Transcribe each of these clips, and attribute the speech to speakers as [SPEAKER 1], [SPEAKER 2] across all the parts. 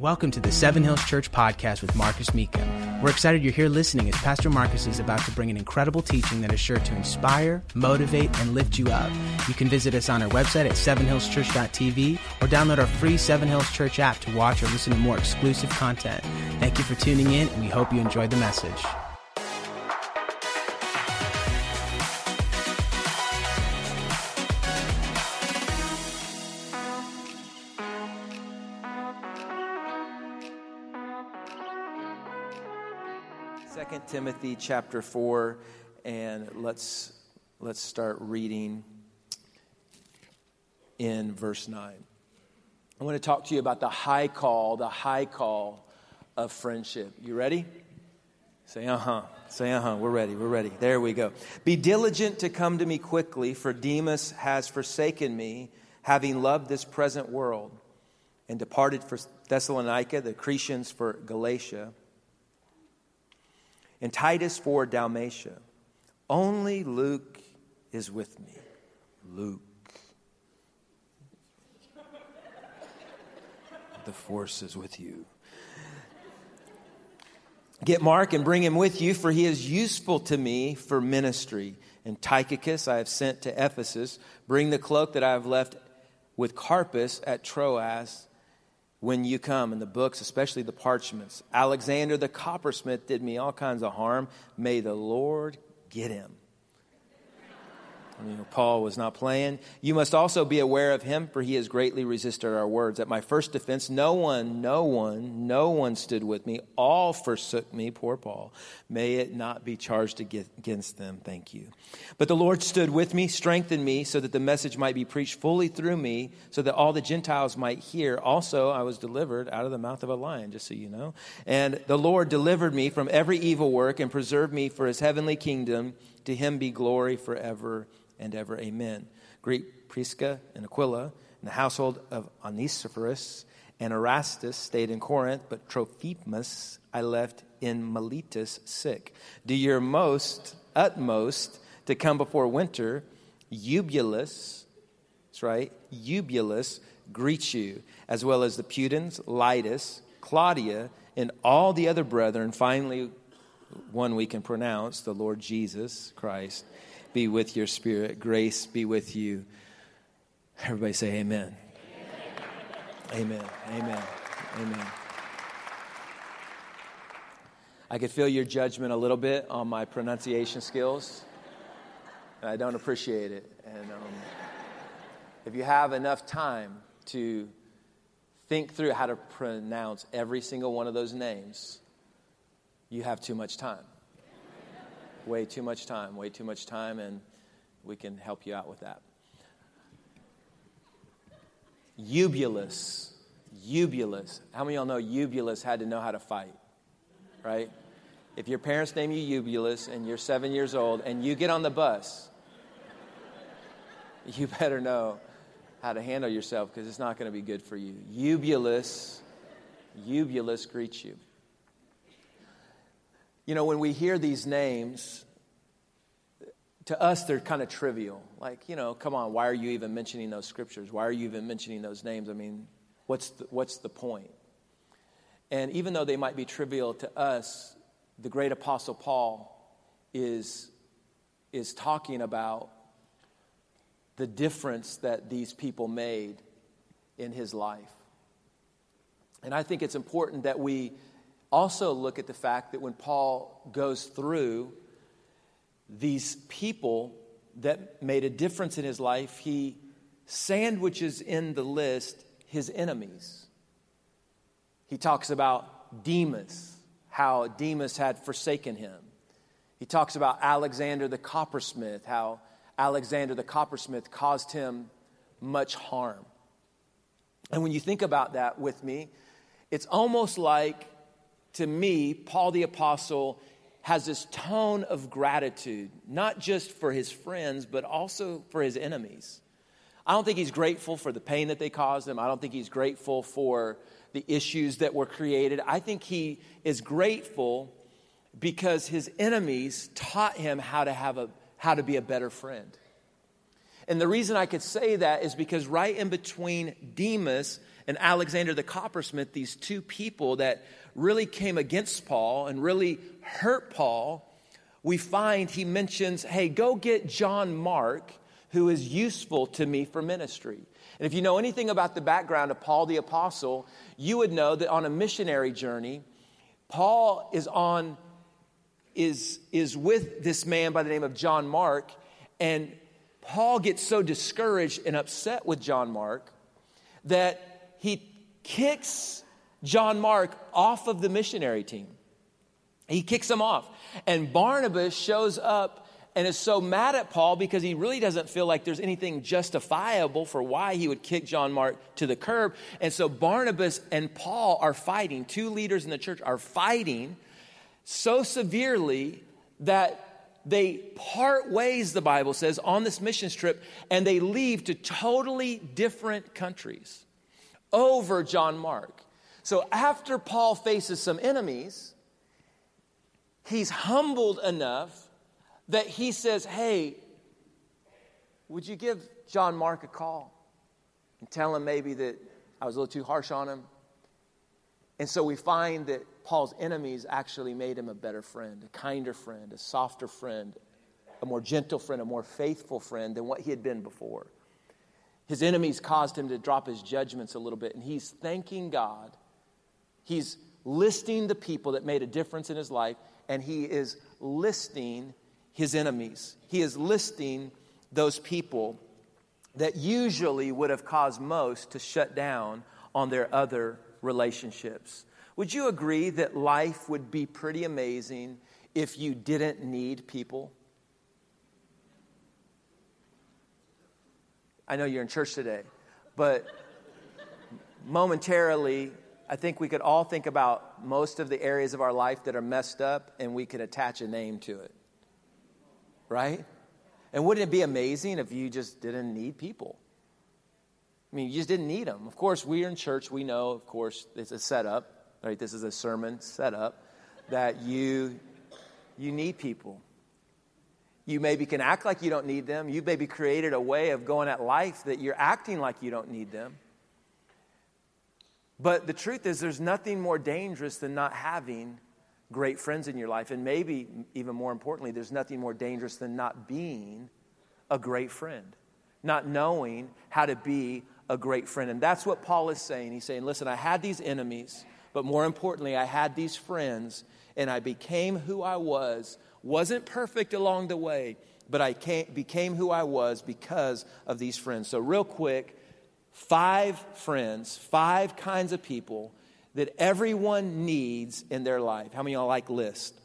[SPEAKER 1] Welcome to the Seven Hills Church podcast with Marcus Mecum. We're excited you're here listening as Pastor Marcus is about to bring an incredible teaching that is sure to inspire, motivate, and lift you up. You can visit us on our website at sevenhillschurch.tv or download our free Seven Hills Church app to watch or listen to more exclusive content. Thank you for tuning in, and we hope you enjoyed the message.
[SPEAKER 2] Timothy chapter 4 and let's let's start reading in verse 9. I want to talk to you about the high call, the high call of friendship. You ready? Say uh-huh. Say uh-huh. We're ready. We're ready. There we go. Be diligent to come to me quickly, for Demas has forsaken me, having loved this present world, and departed for Thessalonica, the Cretans for Galatia and Titus for Dalmatia. Only Luke is with me. Luke. The force is with you. Get Mark and bring him with you, for he is useful to me for ministry. And Tychicus I have sent to Ephesus. Bring the cloak that I have left with Carpus at Troas when you come in the books, especially the parchments. Alexander the coppersmith did me all kinds of harm. May the Lord get him. Paul was not playing. You must also be aware of him, for he has greatly resisted our words. At my first defense, no one, no one, no one stood with me. All forsook me, poor Paul. May it not be charged against them. Thank you. But the Lord stood with me, strengthened me, so that the message might be preached fully through me, so that all the Gentiles might hear. Also, I was delivered out of the mouth of a lion, just so you know. And the Lord delivered me from every evil work and preserved me for his heavenly kingdom. To him be glory forever and ever. Amen. Greet Prisca and Aquila and the household of Onesiphorus and Erastus stayed in Corinth, but Trophimus I left in Miletus sick. Do your most, utmost, to come before winter. Eubulus, that's right, Eubulus greets you, as well as the Pudens, Linus, Claudia, and all the other brethren. Finally, one we can pronounce, the Lord Jesus Christ be with your spirit. Grace be with you. Everybody say amen. Amen. Amen. Amen. I could feel your judgment a little bit on my pronunciation skills, and I don't appreciate it. And um, if you have enough time to think through how to pronounce every single one of those names, you have too much time way too much time, way too much time, and we can help you out with that. Eubulus. Eubulus. How many of y'all know Eubulus had to know how to fight? Right? If your parents name you Eubulus and you're seven years old and you get on the bus, you better know how to handle yourself because it's not going to be good for you. Eubulus, Eubulus greets you. You know, when we hear these names, to us they're kind of trivial. Like, you know, come on, why are you even mentioning those scriptures? Why are you even mentioning those names? I mean, what's the, what's the point? And even though they might be trivial to us, the great apostle Paul is, is talking about the difference that these people made in his life. And I think it's important that we also look at the fact that when Paul goes through these people that made a difference in his life, he sandwiches in the list his enemies. He talks about Demas, how Demas had forsaken him. He talks about Alexander the coppersmith, how Alexander the coppersmith caused him much harm. And when you think about that with me, it's almost like to me, Paul the Apostle has this tone of gratitude, not just for his friends, but also for his enemies. I don't think he's grateful for the pain that they caused him. I don't think he's grateful for the issues that were created. I think he is grateful because his enemies taught him how to have a how to be a better friend. And the reason I could say that is because right in between Demas and Alexander the coppersmith, these two people that really came against Paul and really hurt Paul, we find he mentions, hey, go get John Mark, who is useful to me for ministry. And if you know anything about the background of Paul the Apostle, you would know that on a missionary journey, Paul is on is, is with this man by the name of John Mark, and Paul gets so discouraged and upset with John Mark that he kicks John Mark off of the missionary team. He kicks him off. And Barnabas shows up and is so mad at Paul because he really doesn't feel like there's anything justifiable for why he would kick John Mark to the curb. And so Barnabas and Paul are fighting. Two leaders in the church are fighting so severely that they part ways, the Bible says, on this mission trip, and they leave to totally different countries over John Mark. So after Paul faces some enemies, he's humbled enough that he says, Hey, would you give John Mark a call and tell him maybe that I was a little too harsh on him? And so we find that Paul's enemies actually made him a better friend, a kinder friend, a softer friend, a more gentle friend, a more faithful friend than what he had been before. His enemies caused him to drop his judgments a little bit, and he's thanking God. He's listing the people that made a difference in his life, and he is listing his enemies. He is listing those people that usually would have caused most to shut down on their other relationships. Would you agree that life would be pretty amazing if you didn't need people? I know you're in church today, but momentarily, I think we could all think about most of the areas of our life that are messed up and we could attach a name to it. Right? And wouldn't it be amazing if you just didn't need people? I mean, you just didn't need them. Of course, we're in church. We know, of course, it's a setup. Right? This is a sermon setup that you you need people. You maybe can act like you don't need them. You maybe created a way of going at life that you're acting like you don't need them. But the truth is, there's nothing more dangerous than not having great friends in your life. And maybe, even more importantly, there's nothing more dangerous than not being a great friend, not knowing how to be a great friend. And that's what Paul is saying. He's saying, listen, I had these enemies. But more importantly, I had these friends and I became who I was. Wasn't perfect along the way, but I became who I was because of these friends. So, real quick, five friends, five kinds of people that everyone needs in their life. How many y'all like list?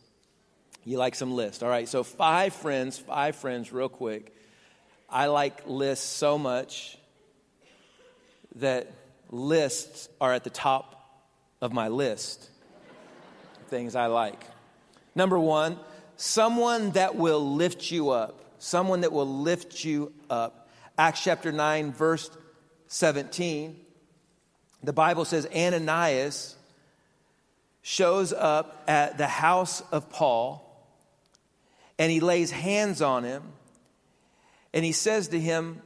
[SPEAKER 2] You like some list. All right, so five friends, five friends, real quick. I like lists so much that lists are at the top of my list things I like. Number one, someone that will lift you up. Someone that will lift you up. Acts chapter 9, verse 17. The Bible says Ananias shows up at the house of Paul and he lays hands on him and he says to him,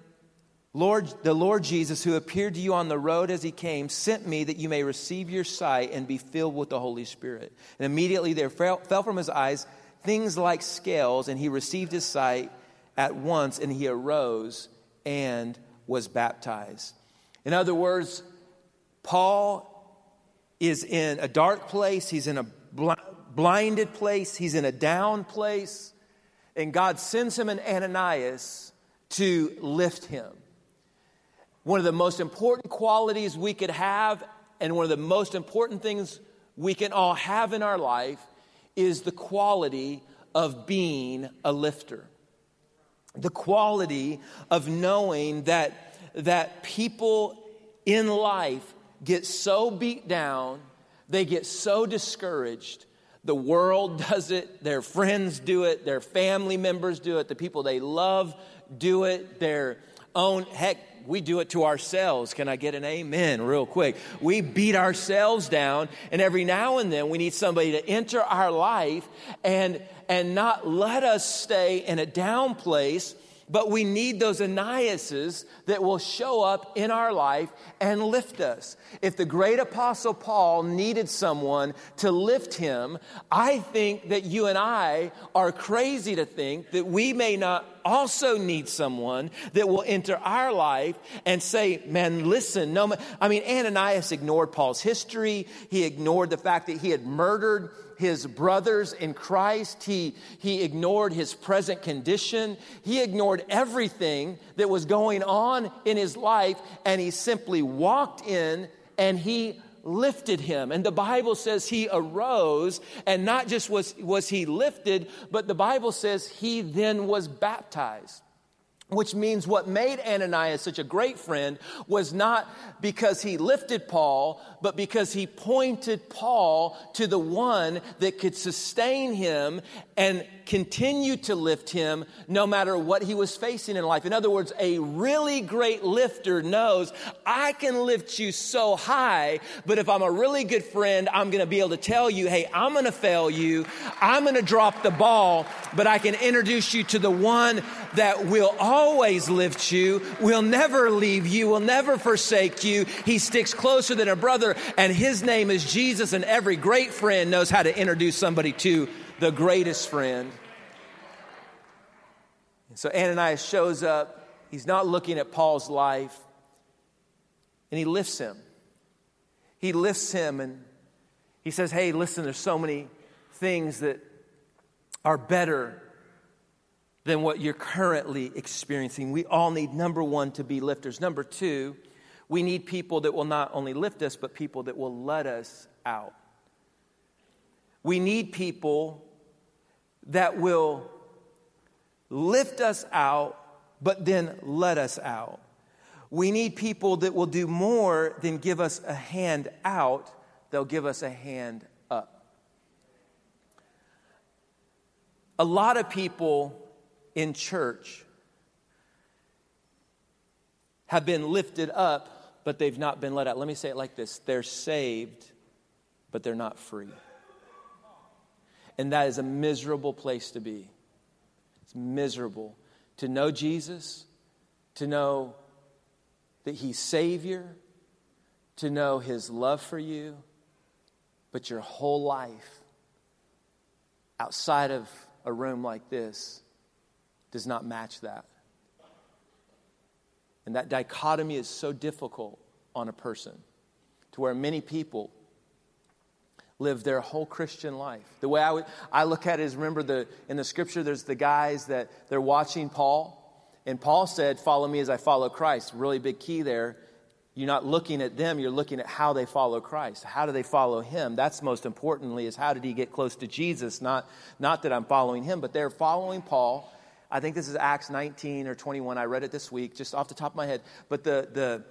[SPEAKER 2] Lord, the Lord Jesus, who appeared to you on the road as he came, sent me that you may receive your sight and be filled with the Holy Spirit. And immediately there fell, fell from his eyes things like scales, and he received his sight at once, and he arose and was baptized. In other words, Paul is in a dark place, he's in a blinded place, he's in a down place, and God sends him an Ananias to lift him. One of the most important qualities we could have, and one of the most important things we can all have in our life, is the quality of being a lifter. The quality of knowing that, that people in life get so beat down, they get so discouraged. The world does it, their friends do it, their family members do it, the people they love do it, their own, heck, we do it to ourselves. Can I get an amen real quick? We beat ourselves down, and every now and then we need somebody to enter our life and, and not let us stay in a down place, But we need those Ananiases that will show up in our life and lift us. If the great apostle Paul needed someone to lift him, I think that you and I are crazy to think that we may not also need someone that will enter our life and say, man, listen, no, I mean, Ananias ignored Paul's history. He ignored the fact that he had murdered his brothers in Christ. He, he ignored his present condition. He ignored everything that was going on in his life, and he simply walked in and he lifted him. And the Bible says he arose, and not just was, was he lifted, but the Bible says he then was baptized. Which means what made Ananias such a great friend was not because he lifted Paul, but because he pointed Paul to the one that could sustain him and continue to lift him no matter what he was facing in life. In other words, a really great lifter knows I can lift you so high, but if I'm a really good friend, I'm going to be able to tell you, hey, I'm going to fail you. I'm going to drop the ball, but I can introduce you to the one that will always lift you, will never leave you, will never forsake you. He sticks closer than a brother, and his name is Jesus, and every great friend knows how to introduce somebody to the greatest friend. And so Ananias shows up. He's not looking at Paul's life, and he lifts him. He lifts him and he says, Hey, listen, there's so many things that are better than what you're currently experiencing. We all need, number one, to be lifters. Number two, we need people that will not only lift us, but people that will let us out. We need people that will lift us out, but then let us out. We need people that will do more than give us a hand out, they'll give us a hand up. A lot of people in church have been lifted up, but they've not been let out. Let me say it like this they're saved, but they're not free. And that is a miserable place to be. It's miserable to know Jesus, to know that He's Savior, to know His love for you, but your whole life outside of a room like this does not match that. And that dichotomy is so difficult on a person to where many people live their whole Christian life. The way I, would, I look at it is remember the, in the scripture, there's the guys that they're watching Paul. And Paul said, Follow me as I follow Christ. Really big key there. You're not looking at them, you're looking at how they follow Christ. How do they follow him? That's most importantly, is how did he get close to Jesus? Not, not that I'm following him, but they're following Paul. I think this is Acts 19 or 21. I read it this week, just off the top of my head. But the, the,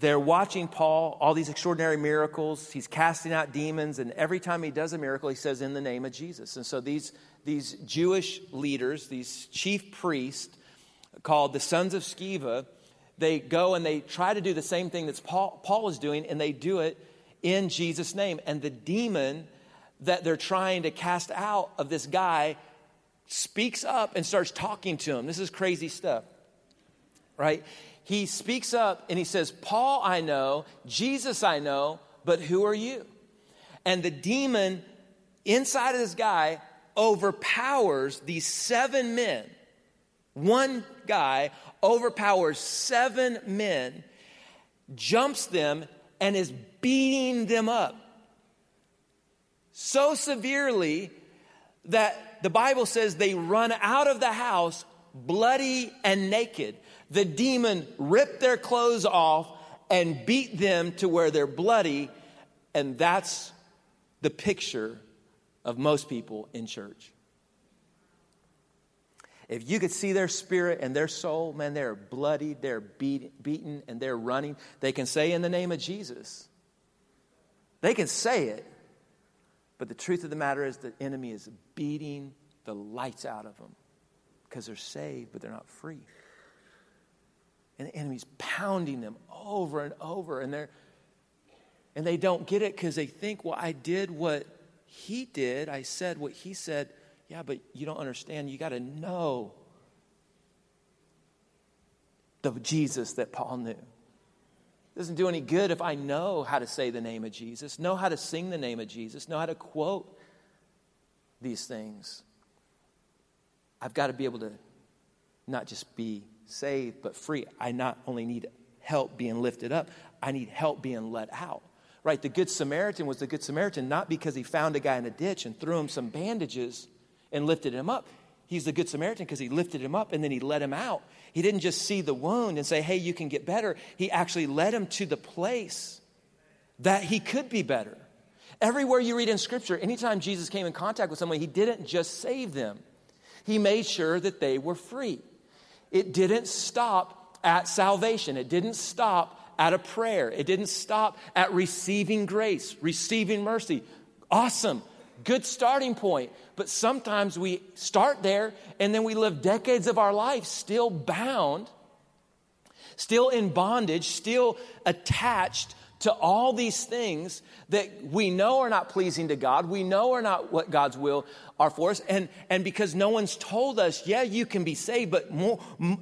[SPEAKER 2] they're watching Paul, all these extraordinary miracles. He's casting out demons, and every time he does a miracle, he says, In the name of Jesus. And so these, these Jewish leaders, these chief priests called the sons of Sceva, they go and they try to do the same thing that Paul, Paul is doing, and they do it in Jesus' name. And the demon that they're trying to cast out of this guy speaks up and starts talking to him. This is crazy stuff, right? he speaks up and he says, Paul, I know, Jesus, I know, but who are you? And the demon inside of this guy overpowers these seven men. One guy overpowers seven men, jumps them, and is beating them up so severely that the Bible says they run out of the house bloody and naked the demon ripped their clothes off and beat them to where they're bloody. And that's the picture of most people in church. If you could see their spirit and their soul, man, they're bloody, they're beat, beaten, and they're running. They can say in the name of Jesus. They can say it. But the truth of the matter is the enemy is beating the lights out of them because they're saved, but they're not free. And the enemy's pounding them over and over and they're and they don't get it because they think well i did what he did. I said what he said. Yeah but you don't understand. You got to know the Jesus that Paul knew. It doesn't do any good if I know how to say the name of Jesus, know how to sing the name of Jesus, know how to quote these things. I've got to be able to not just be saved, but free. I not only need help being lifted up, I need help being let out. Right? The Good Samaritan was the Good Samaritan not because he found a guy in a ditch and threw him some bandages and lifted him up. He's the Good Samaritan because he lifted him up and then he let him out. He didn't just see the wound and say, hey, you can get better. He actually led him to the place that he could be better. Everywhere you read in Scripture, anytime Jesus came in contact with someone, he didn't just save them, he made sure that they were free. It didn't stop at salvation, it didn't stop at a prayer, it didn't stop at receiving grace, receiving mercy. Awesome good starting point. But sometimes we start there and then we live decades of our life still bound, still in bondage, still attached to all these things that we know are not pleasing to God. We know are not what God's will are for us. And, and because no one's told us, yeah, you can be saved, but more,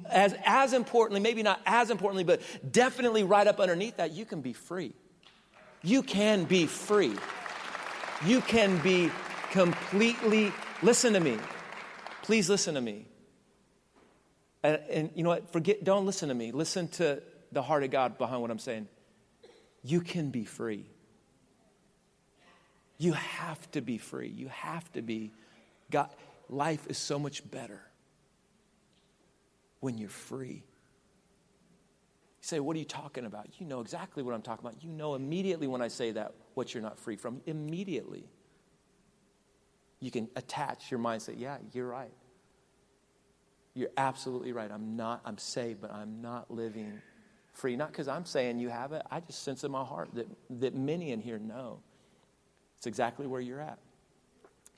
[SPEAKER 2] as, as importantly, maybe not as importantly, but definitely right up underneath that, you can be free. You can be free you can be completely, listen to me. Please listen to me. And, and, you know what? Forget, don't listen to me. Listen to the heart of God behind what I'm saying. You can be free. You have to be free. You have to be. God, life is so much better when you're free. Say, What are you talking about? You know exactly what I'm talking about. You know immediately when I say that what you're not free from. Immediately. You can attach your mind say, Yeah, you're right. You're absolutely right. I'm not, I'm saved, but I'm not living free. Not because I'm saying you have it. I just sense in my heart that, that many in here know. It's exactly where you're at.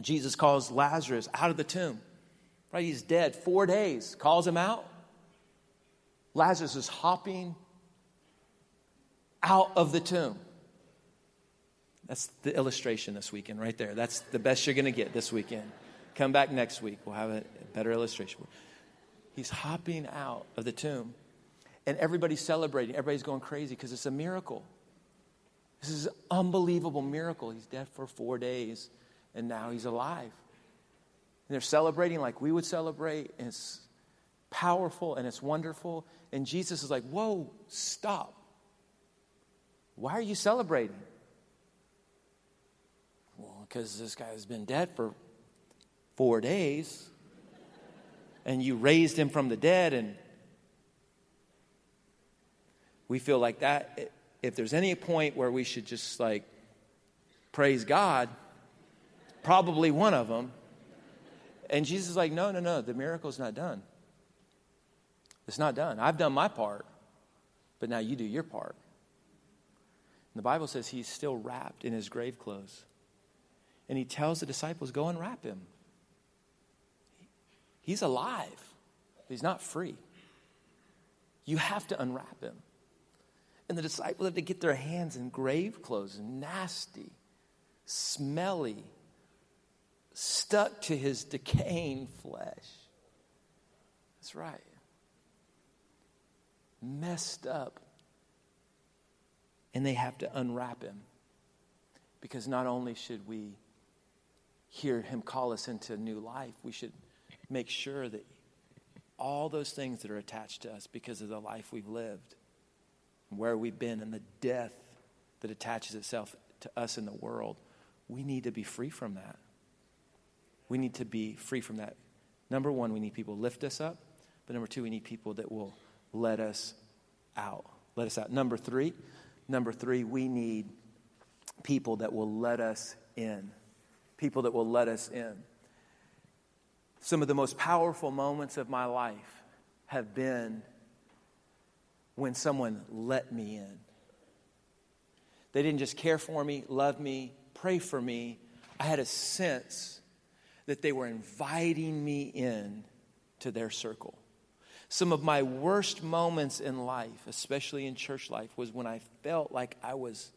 [SPEAKER 2] Jesus calls Lazarus out of the tomb. Right? He's dead four days, calls him out. Lazarus is hopping out of the tomb. That's the illustration this weekend, right there. That's the best you're going to get this weekend. Come back next week. We'll have a better illustration. He's hopping out of the tomb, and everybody's celebrating. Everybody's going crazy because it's a miracle. This is an unbelievable miracle. He's dead for four days, and now he's alive. And they're celebrating like we would celebrate, and it's powerful and it's wonderful. And Jesus is like, Whoa, stop. Why are you celebrating? Well, because this guy has been dead for four days, and you raised him from the dead, and we feel like that. If there's any point where we should just like praise God, probably one of them. And Jesus is like, no, no, no, the miracle's not done. It's not done. I've done my part, but now you do your part. And the Bible says he's still wrapped in his grave clothes. And he tells the disciples, Go and wrap him. He's alive, but he's not free. You have to unwrap him. And the disciples have to get their hands in grave clothes, nasty, smelly, stuck to his decaying flesh. That's right messed up. And they have to unwrap him. Because not only should we hear him call us into new life, we should make sure that all those things that are attached to us because of the life we've lived, where we've been, and the death that attaches itself to us in the world, we need to be free from that. We need to be free from that. Number one, we need people to lift us up. But number two, we need people that will let us out. Let us out. Number three, number three, we need people that will let us in. People that will let us in. Some of the most powerful moments of my life have been when someone let me in. They didn't just care for me, love me, pray for me. I had a sense that they were inviting me in to their circle. Some of my worst moments in life, especially in church life, was when I felt like I was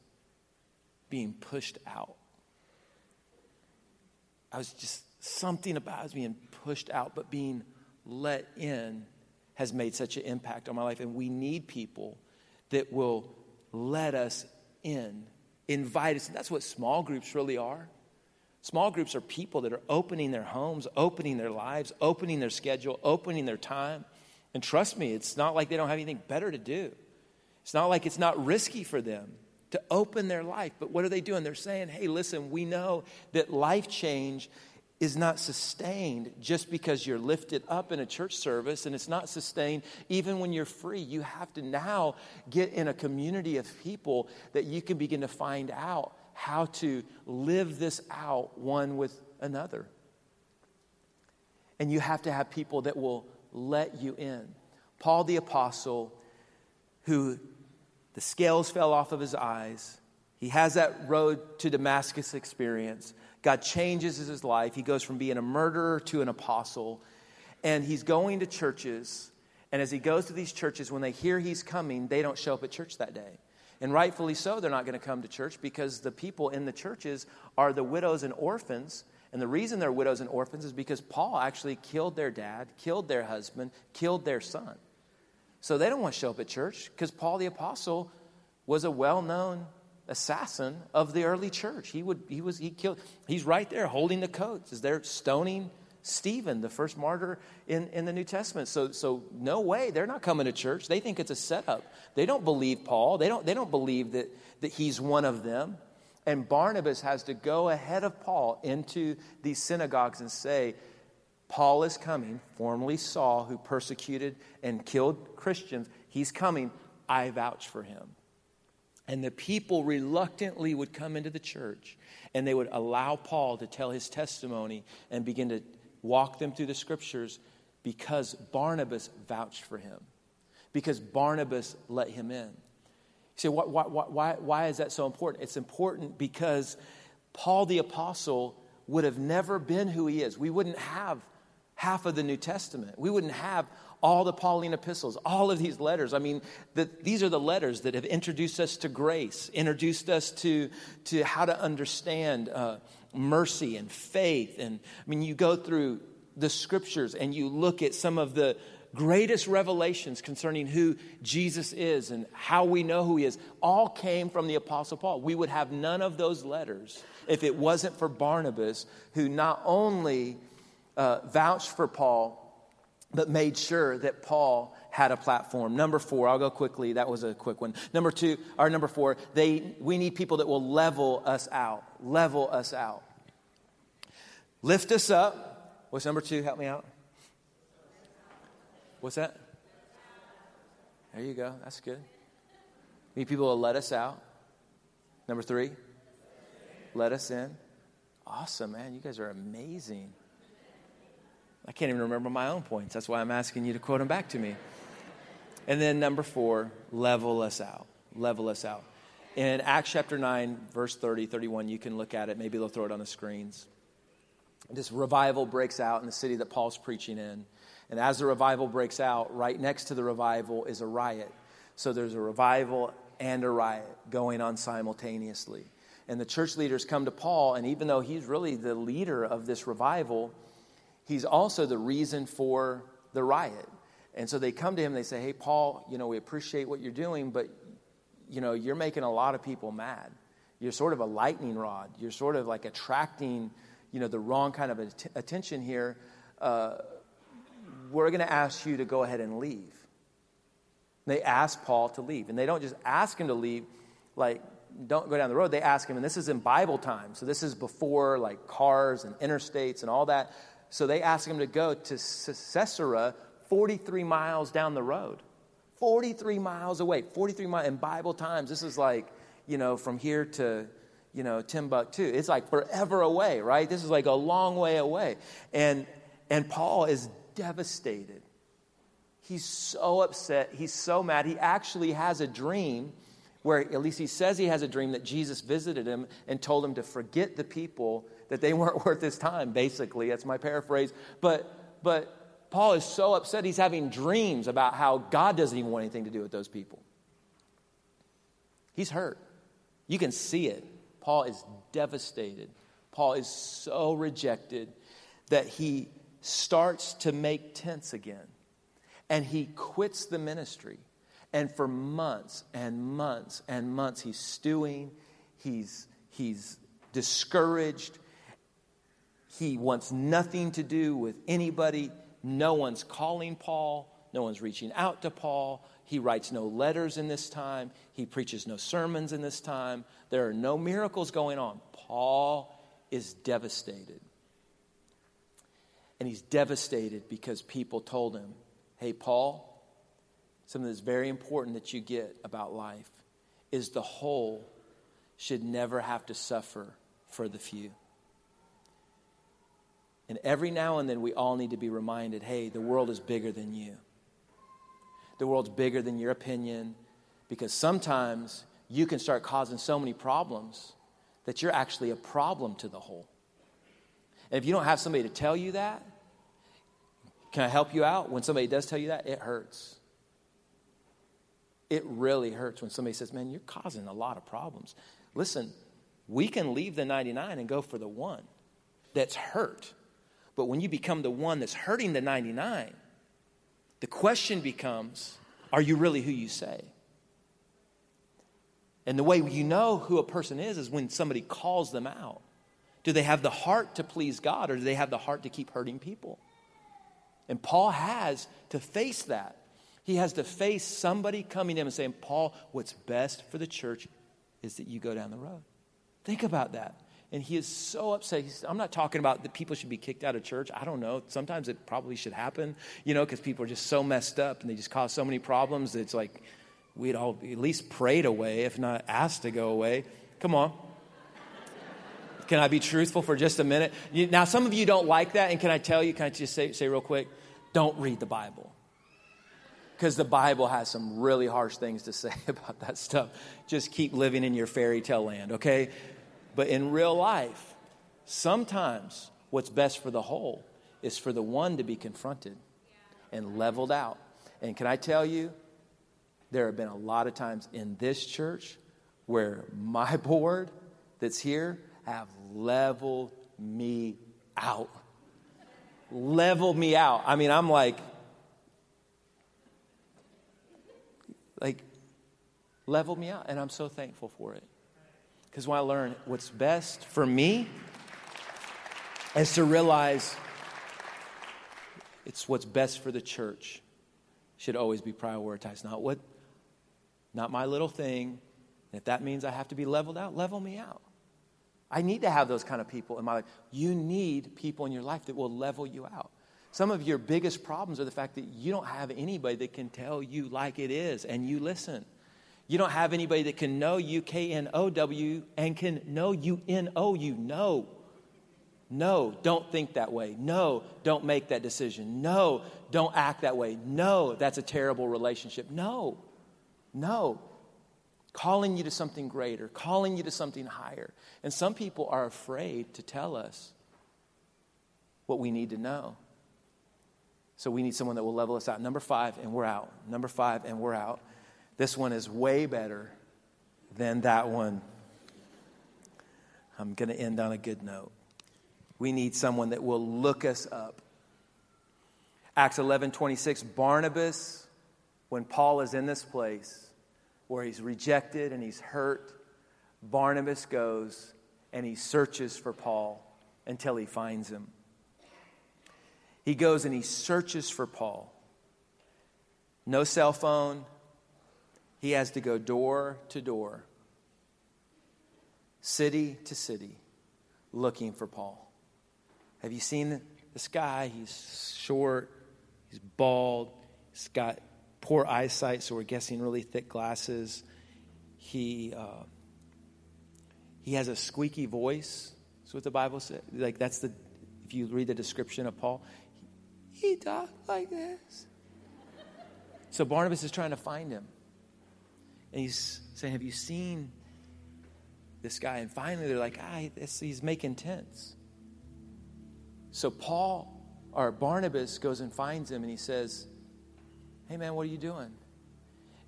[SPEAKER 2] being pushed out. I was just something about I was being pushed out, but being let in has made such an impact on my life. And we need people that will let us in, invite us. And that's what small groups really are. Small groups are people that are opening their homes, opening their lives, opening their schedule, opening their time. And trust me, it's not like they don't have anything better to do. It's not like it's not risky for them to open their life. But what are they doing? They're saying, hey, listen, we know that life change is not sustained just because you're lifted up in a church service, and it's not sustained even when you're free. You have to now get in a community of people that you can begin to find out how to live this out one with another. And you have to have people that will let you in. Paul the Apostle, who the scales fell off of his eyes, he has that road to Damascus experience. God changes his life. He goes from being a murderer to an apostle. And he's going to churches. And as he goes to these churches, when they hear he's coming, they don't show up at church that day. And rightfully so, they're not going to come to church because the people in the churches are the widows and orphans. And the reason they're widows and orphans is because Paul actually killed their dad, killed their husband, killed their son. So they don't want to show up at church because Paul the Apostle was a well known assassin of the early church. He would he was he killed he's right there holding the coats as they're stoning Stephen, the first martyr in, in the New Testament. So so no way, they're not coming to church. They think it's a setup. They don't believe Paul. They don't they don't believe that, that he's one of them. And Barnabas has to go ahead of Paul into these synagogues and say, Paul is coming, formerly Saul, who persecuted and killed Christians. He's coming. I vouch for him. And the people reluctantly would come into the church and they would allow Paul to tell his testimony and begin to walk them through the scriptures because Barnabas vouched for him, because Barnabas let him in. Say, why, why, why, why is that so important? It's important because Paul the Apostle would have never been who he is. We wouldn't have half of the New Testament. We wouldn't have all the Pauline epistles, all of these letters. I mean, the, these are the letters that have introduced us to grace, introduced us to, to how to understand uh, mercy and faith. And I mean, you go through the scriptures and you look at some of the greatest revelations concerning who Jesus is and how we know who he is, all came from the Apostle Paul. We would have none of those letters if it wasn't for Barnabas, who not only uh, vouched for Paul, but made sure that Paul had a platform. Number four, I'll go quickly. That was a quick one. Number two, or number four, they, we need people that will level us out. Level us out. Lift us up. What's number two? Help me out. What's that? There you go. That's good. We need people to let us out. Number three, let us in. Awesome, man. You guys are amazing. I can't even remember my own points. That's why I'm asking you to quote them back to me. And then number four, level us out. Level us out. In Acts chapter 9, verse 30, 31, you can look at it. Maybe they'll throw it on the screens. This revival breaks out in the city that Paul's preaching in. And as the revival breaks out, right next to the revival is a riot. So there's a revival and a riot going on simultaneously. And the church leaders come to Paul, and even though he's really the leader of this revival, he's also the reason for the riot. And so they come to him they say, Hey, Paul, you know, we appreciate what you're doing, but, you know, you're making a lot of people mad. You're sort of a lightning rod. You're sort of like attracting, you know, the wrong kind of att- attention here. Uh, we're going to ask you to go ahead and leave. And They ask Paul to leave. And they don't just ask him to leave, like, don't go down the road. They ask him, and this is in Bible time. So this is before like cars and interstates and all that. So they ask him to go to Caesarea, 43 miles down the road. 43 miles away, 43 miles. In Bible times, this is like, you know, from here to, you know, Timbuktu. It's like forever away, right? This is like a long way away. And, and Paul is devastated. He's so upset. He's so mad. He actually has a dream where, at least he says he has a dream that Jesus visited him and told him to forget the people that they weren't worth his time, basically. That's my paraphrase. But, but Paul is so upset, he's having dreams about how God doesn't even want anything to do with those people. He's hurt. You can see it. Paul is devastated. Paul is so rejected that he starts to make tents again. And he quits the ministry. And for months and months and months, he's stewing, he's, he's discouraged, he wants nothing to do with anybody. No one's calling Paul, no one's reaching out to Paul. He writes no letters in this time, he preaches no sermons in this time. There are no miracles going on. Paul is devastated. And he's devastated because people told him, hey, Paul, something that's very important that you get about life is the whole should never have to suffer for the few. And every now and then, we all need to be reminded hey, the world is bigger than you. The world's bigger than your opinion because sometimes you can start causing so many problems that you're actually a problem to the whole. And if you don't have somebody to tell you that, can I help you out? When somebody does tell you that, it hurts. It really hurts when somebody says, Man, you're causing a lot of problems. Listen, we can leave the 99 and go for the one that's hurt. But when you become the one that's hurting the 99, the question becomes are you really who you say? And the way you know who a person is is when somebody calls them out. Do they have the heart to please God or do they have the heart to keep hurting people? And Paul has to face that. He has to face somebody coming to him and saying, Paul, what's best for the church is that you go down the road. Think about that. And he is so upset. He's, I'm not talking about that people should be kicked out of church. I don't know. Sometimes it probably should happen, you know, because people are just so messed up and they just cause so many problems. It's like we'd all at least prayed away, if not asked to go away. Come on. Can I be truthful for just a minute? You, now, some of you don't like that, and can I tell you, can I just say, say real quick? Don't read the Bible. Because the Bible has some really harsh things to say about that stuff. Just keep living in your fairy tale land, okay? But in real life, sometimes what's best for the whole is for the one to be confronted and leveled out. And can I tell you, there have been a lot of times in this church where my board that's here have leveled me out. Leveled me out. I mean, I'm like, like, leveled me out. And I'm so thankful for it. Because when I learn what's best for me is to realize it's what's best for the church should always be prioritized, not what not my little thing. And if that means I have to be leveled out, level me out. I need to have those kind of people in my life. You need people in your life that will level you out. Some of your biggest problems are the fact that you don't have anybody that can tell you like it is and you listen. You don't have anybody that can know you, K N O W, and can know you, N O you. No. No, don't think that way. No, don't make that decision. No, don't act that way. No, that's a terrible relationship. No. No. Calling you to something greater, calling you to something higher. And some people are afraid to tell us what we need to know. So we need someone that will level us out. Number five, and we're out. Number five, and we're out. This one is way better than that one. I'm going to end on a good note. We need someone that will look us up. Acts 11 26, Barnabas when Paul is in this place where he's rejected and he's hurt, Barnabas goes and he searches for Paul until he finds him. He goes and he searches for Paul. No cell phone. He has to go door to door, city to city, looking for Paul. Have you seen this guy? He's short, he's bald, he's got poor eyesight, so we're guessing really thick glasses. He, uh, he has a squeaky voice. That's what the Bible says. Like, that's the, if you read the description of Paul, he, he talked like this. So Barnabas is trying to find him. And he's saying, Have you seen this guy? And finally, they're like, Ah, this, he's making tents. So Paul, or Barnabas, goes and finds him and he says, Hey, man, what are you doing?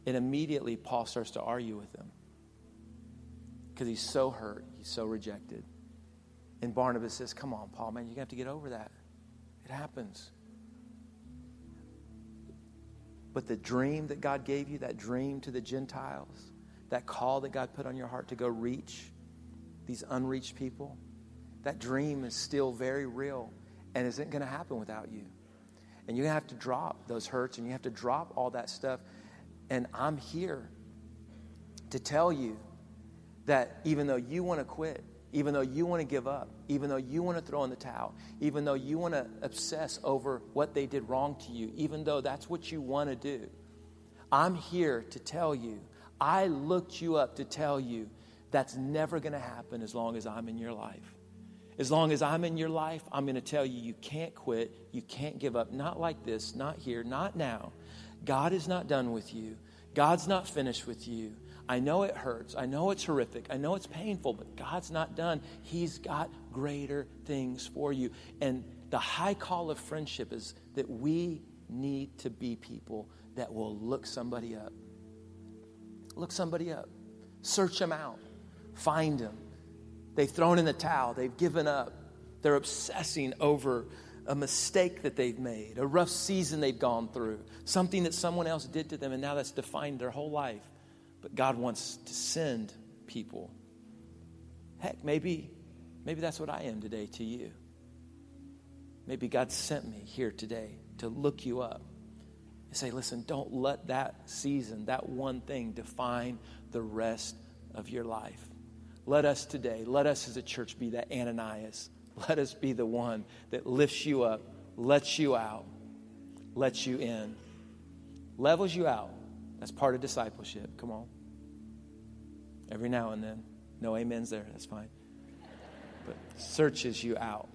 [SPEAKER 2] And immediately Paul starts to argue with him because he's so hurt, he's so rejected. And Barnabas says, Come on, Paul, man, you're going to have to get over that. It happens. But the dream that God gave you, that dream to the Gentiles, that call that God put on your heart to go reach these unreached people, that dream is still very real and isn't going to happen without you. And you have to drop those hurts and you have to drop all that stuff. And I'm here to tell you that even though you want to quit, even though you want to give up, even though you want to throw in the towel, even though you want to obsess over what they did wrong to you, even though that's what you want to do, I'm here to tell you, I looked you up to tell you that's never going to happen as long as I'm in your life. As long as I'm in your life, I'm going to tell you you can't quit, you can't give up. Not like this, not here, not now. God is not done with you, God's not finished with you. I know it hurts. I know it's horrific. I know it's painful, but God's not done. He's got greater things for you. And the high call of friendship is that we need to be people that will look somebody up. Look somebody up. Search them out. Find them. They've thrown in the towel. They've given up. They're obsessing over a mistake that they've made, a rough season they've gone through, something that someone else did to them, and now that's defined their whole life. But God wants to send people. Heck, maybe, maybe that's what I am today to you. Maybe God sent me here today to look you up and say, listen, don't let that season, that one thing, define the rest of your life. Let us today, let us as a church be that Ananias. Let us be the one that lifts you up, lets you out, lets you in, levels you out, that's part of discipleship. Come on. Every now and then. No amens there. That's fine. But searches you out.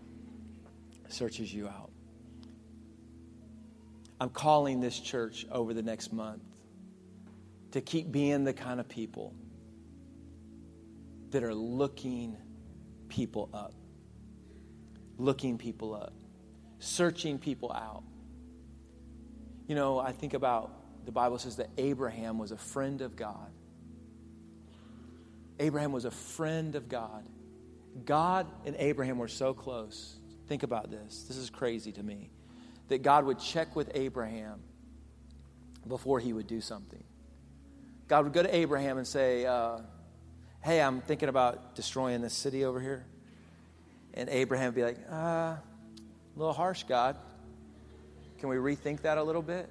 [SPEAKER 2] Searches you out. I'm calling this church over the next month to keep being the kind of people that are looking people up. Looking people up. Searching people out. You know, I think about the Bible says that Abraham was a friend of God. Abraham was a friend of God. God and Abraham were so close. Think about this. This is crazy to me. That God would check with Abraham before he would do something. God would go to Abraham and say, uh, Hey, I'm thinking about destroying this city over here. And Abraham would be like, uh, A little harsh, God. Can we rethink that a little bit?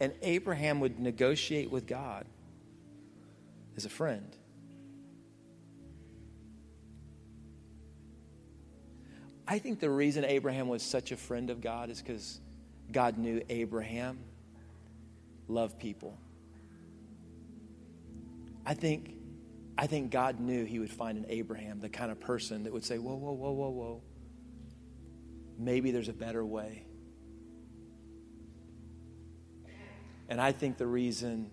[SPEAKER 2] And Abraham would negotiate with God as a friend. I think the reason Abraham was such a friend of God is because God knew Abraham loved people. I think, I think God knew he would find in Abraham the kind of person that would say, Whoa, whoa, whoa, whoa, whoa. Maybe there's a better way. And I think the reason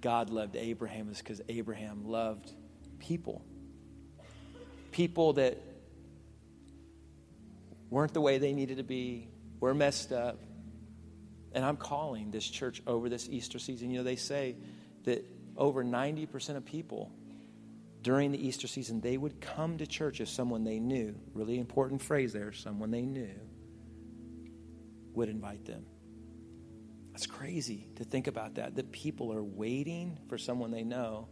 [SPEAKER 2] God loved Abraham is because Abraham loved people. People that weren't the way they needed to be, were messed up. And I'm calling this church over this Easter season. You know, they say that over 90% of people during the Easter season, they would come to church if someone they knew, really important phrase there, someone they knew, would invite them. That's crazy to think about that, that people are waiting for someone they know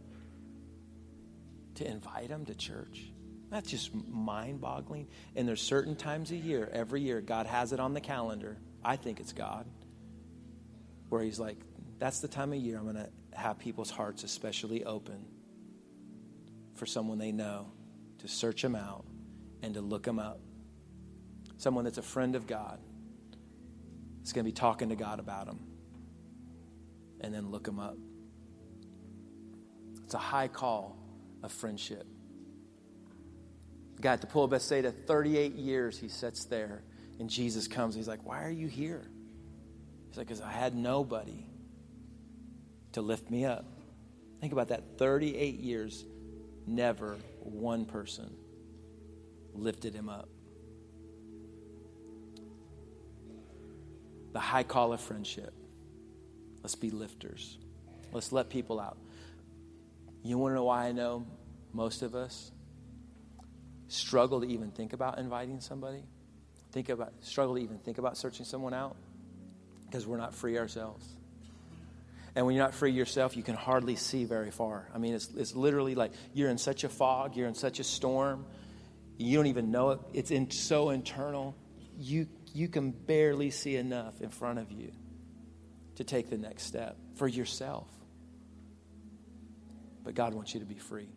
[SPEAKER 2] to invite them to church. That's just mind boggling. And there's certain times a year, every year, God has it on the calendar. I think it's God, where He's like, that's the time of year I'm going to have people's hearts especially open for someone they know to search them out and to look them up. Someone that's a friend of God is going to be talking to God about them and then look them up. It's a high call of friendship. The pool of Bethsaida, 38 years he sits there, and Jesus comes. he's like, Why are you here? He's like, Because I had nobody to lift me up. Think about that 38 years, never one person lifted him up. The high call of friendship. Let's be lifters. Let's let people out. You want to know why I know most of us struggle to even think about inviting somebody? Think about struggle to even think about searching someone out? because we're not free ourselves. And when you're not free yourself, you can hardly see very far. I mean, it's, it's literally like you're in such a fog, you're in such a storm, you don't even know it. It's in, so internal, you, you can barely see enough in front of you to take the next step for yourself. But God wants you to be free.